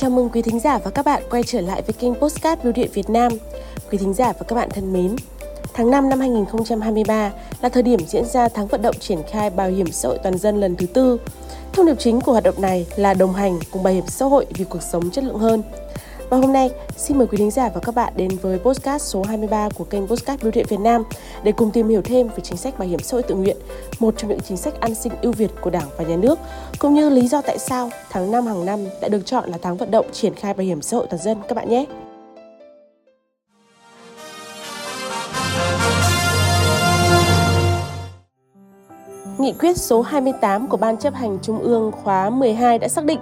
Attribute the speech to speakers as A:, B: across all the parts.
A: Chào mừng quý thính giả và các bạn quay trở lại với kênh Postcard Bưu điện Việt Nam. Quý thính giả và các bạn thân mến, tháng 5 năm 2023 là thời điểm diễn ra tháng vận động triển khai bảo hiểm xã hội toàn dân lần thứ tư. Thông điệp chính của hoạt động này là đồng hành cùng bảo hiểm xã hội vì cuộc sống chất lượng hơn. Và hôm nay, xin mời quý thính giả và các bạn đến với podcast số 23 của kênh Postcard Bưu điện Việt Nam để cùng tìm hiểu thêm về chính sách bảo hiểm xã hội tự nguyện, một trong những chính sách an sinh ưu việt của Đảng và Nhà nước, cũng như lý do tại sao tháng 5 hàng năm đã được chọn là tháng vận động triển khai bảo hiểm xã hội toàn dân các bạn nhé. Nghị quyết số 28 của Ban chấp hành Trung ương khóa 12 đã xác định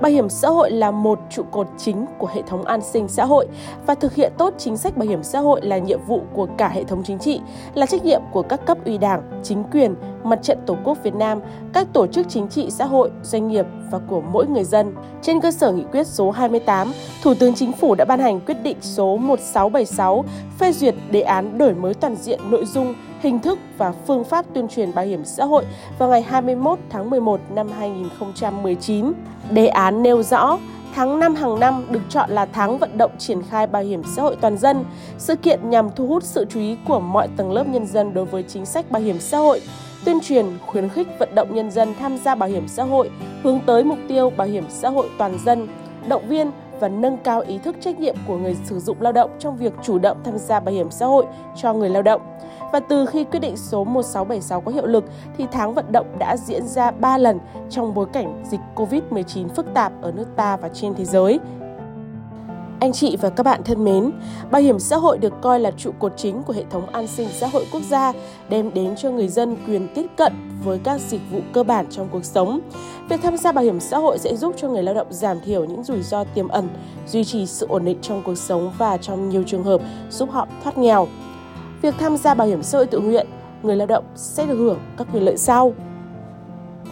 A: bảo hiểm xã hội là một trụ cột chính của hệ thống an sinh xã hội và thực hiện tốt chính sách bảo hiểm xã hội là nhiệm vụ của cả hệ thống chính trị, là trách nhiệm của các cấp ủy đảng, chính quyền, mặt trận Tổ quốc Việt Nam, các tổ chức chính trị xã hội, doanh nghiệp và của mỗi người dân. Trên cơ sở nghị quyết số 28, Thủ tướng Chính phủ đã ban hành quyết định số 1676 phê duyệt đề án đổi mới toàn diện nội dung, hình thức và phương pháp tuyên truyền bảo hiểm xã hội vào ngày 21 tháng 11 năm 2019. Đề án nêu rõ tháng 5 hàng năm được chọn là tháng vận động triển khai bảo hiểm xã hội toàn dân, sự kiện nhằm thu hút sự chú ý của mọi tầng lớp nhân dân đối với chính sách bảo hiểm xã hội, tuyên truyền, khuyến khích vận động nhân dân tham gia bảo hiểm xã hội, hướng tới mục tiêu bảo hiểm xã hội toàn dân, động viên và nâng cao ý thức trách nhiệm của người sử dụng lao động trong việc chủ động tham gia bảo hiểm xã hội cho người lao động. Và từ khi quyết định số 1676 có hiệu lực thì tháng vận động đã diễn ra 3 lần trong bối cảnh dịch Covid-19 phức tạp ở nước ta và trên thế giới. Anh chị và các bạn thân mến, bảo hiểm xã hội được coi là trụ cột chính của hệ thống an sinh xã hội quốc gia, đem đến cho người dân quyền tiếp cận với các dịch vụ cơ bản trong cuộc sống. Việc tham gia bảo hiểm xã hội sẽ giúp cho người lao động giảm thiểu những rủi ro tiềm ẩn, duy trì sự ổn định trong cuộc sống và trong nhiều trường hợp giúp họ thoát nghèo. Việc tham gia bảo hiểm xã hội tự nguyện, người lao động sẽ được hưởng các quyền lợi sau.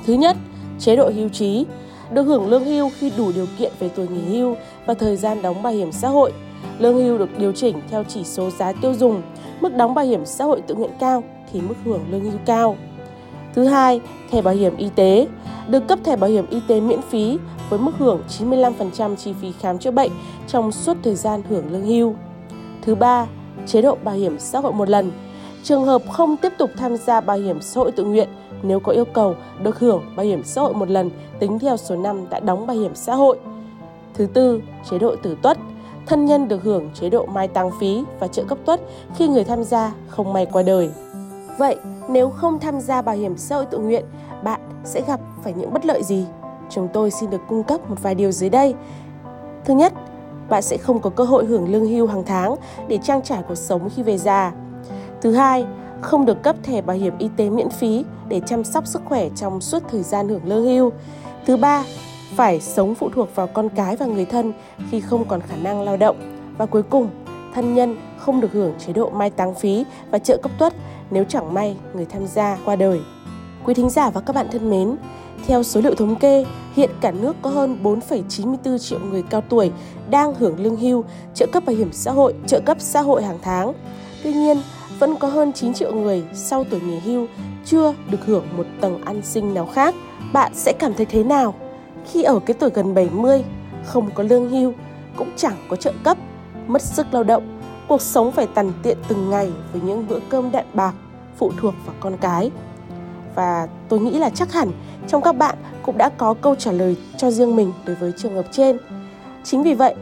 A: Thứ nhất, chế độ hưu trí được hưởng lương hưu khi đủ điều kiện về tuổi nghỉ hưu và thời gian đóng bảo hiểm xã hội. Lương hưu được điều chỉnh theo chỉ số giá tiêu dùng, mức đóng bảo hiểm xã hội tự nguyện cao thì mức hưởng lương hưu cao. Thứ hai, thẻ bảo hiểm y tế được cấp thẻ bảo hiểm y tế miễn phí với mức hưởng 95% chi phí khám chữa bệnh trong suốt thời gian hưởng lương hưu. Thứ ba, chế độ bảo hiểm xã hội một lần. Trường hợp không tiếp tục tham gia bảo hiểm xã hội tự nguyện nếu có yêu cầu được hưởng bảo hiểm xã hội một lần tính theo số năm đã đóng bảo hiểm xã hội. Thứ tư, chế độ tử tuất. Thân nhân được hưởng chế độ mai táng phí và trợ cấp tuất khi người tham gia không may qua đời. Vậy, nếu không tham gia bảo hiểm xã hội tự nguyện, bạn sẽ gặp phải những bất lợi gì? Chúng tôi xin được cung cấp một vài điều dưới đây. Thứ nhất, bạn sẽ không có cơ hội hưởng lương hưu hàng tháng để trang trải cuộc sống khi về già. Thứ hai, không được cấp thẻ bảo hiểm y tế miễn phí để chăm sóc sức khỏe trong suốt thời gian hưởng lương hưu. Thứ ba, phải sống phụ thuộc vào con cái và người thân khi không còn khả năng lao động. Và cuối cùng, thân nhân không được hưởng chế độ mai táng phí và trợ cấp tuất nếu chẳng may người tham gia qua đời. Quý thính giả và các bạn thân mến, theo số liệu thống kê, hiện cả nước có hơn 4,94 triệu người cao tuổi đang hưởng lương hưu, trợ cấp bảo hiểm xã hội, trợ cấp xã hội hàng tháng. Tuy nhiên, vẫn có hơn 9 triệu người sau tuổi nghỉ hưu chưa được hưởng một tầng an sinh nào khác. Bạn sẽ cảm thấy thế nào khi ở cái tuổi gần 70 không có lương hưu, cũng chẳng có trợ cấp, mất sức lao động, cuộc sống phải tằn tiện từng ngày với những bữa cơm đạn bạc phụ thuộc vào con cái. Và tôi nghĩ là chắc hẳn trong các bạn cũng đã có câu trả lời cho riêng mình đối với trường hợp trên. Chính vì vậy,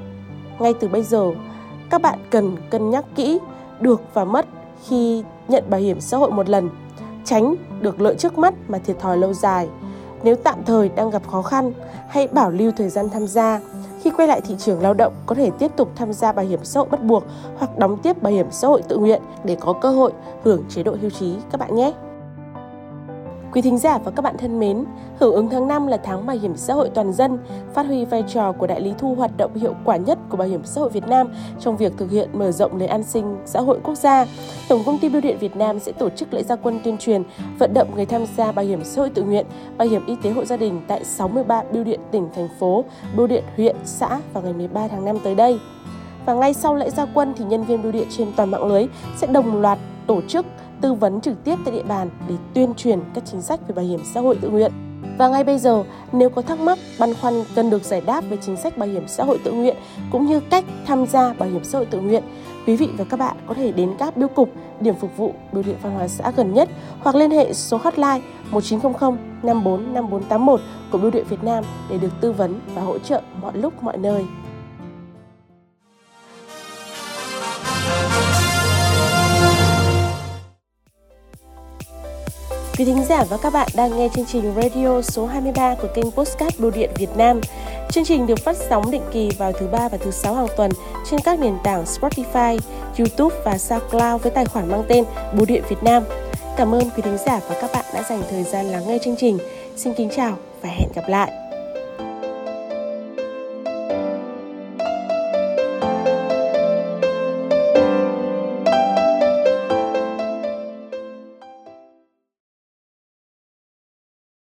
A: ngay từ bây giờ, các bạn cần cân nhắc kỹ được và mất khi nhận bảo hiểm xã hội một lần, tránh được lợi trước mắt mà thiệt thòi lâu dài. Nếu tạm thời đang gặp khó khăn, hãy bảo lưu thời gian tham gia. Khi quay lại thị trường lao động, có thể tiếp tục tham gia bảo hiểm xã hội bắt buộc hoặc đóng tiếp bảo hiểm xã hội tự nguyện để có cơ hội hưởng chế độ hưu trí các bạn nhé. Quý thính giả và các bạn thân mến, hưởng ứng tháng 5 là tháng bảo hiểm xã hội toàn dân, phát huy vai trò của đại lý thu hoạt động hiệu quả nhất của Bảo hiểm xã hội Việt Nam trong việc thực hiện mở rộng lưới an sinh xã hội quốc gia. Tổng công ty Bưu điện Việt Nam sẽ tổ chức lễ gia quân tuyên truyền, vận động người tham gia bảo hiểm xã hội tự nguyện, bảo hiểm y tế hộ gia đình tại 63 bưu điện tỉnh, thành phố, bưu điện huyện, xã vào ngày 13 tháng 5 tới đây. Và ngay sau lễ gia quân thì nhân viên bưu điện trên toàn mạng lưới sẽ đồng loạt tổ chức tư vấn trực tiếp tại địa bàn để tuyên truyền các chính sách về bảo hiểm xã hội tự nguyện. Và ngay bây giờ, nếu có thắc mắc, băn khoăn cần được giải đáp về chính sách bảo hiểm xã hội tự nguyện cũng như cách tham gia bảo hiểm xã hội tự nguyện, quý vị và các bạn có thể đến các biêu cục, điểm phục vụ, bưu điện văn hóa xã gần nhất hoặc liên hệ số hotline 1900 54 5481 của Bưu điện Việt Nam để được tư vấn và hỗ trợ mọi lúc mọi nơi. Quý thính giả và các bạn đang nghe chương trình radio số 23 của kênh Postcard Bưu điện Việt Nam. Chương trình được phát sóng định kỳ vào thứ ba và thứ sáu hàng tuần trên các nền tảng Spotify, YouTube và SoundCloud với tài khoản mang tên Bưu điện Việt Nam. Cảm ơn quý thính giả và các bạn đã dành thời gian lắng nghe chương trình. Xin kính chào và hẹn gặp lại.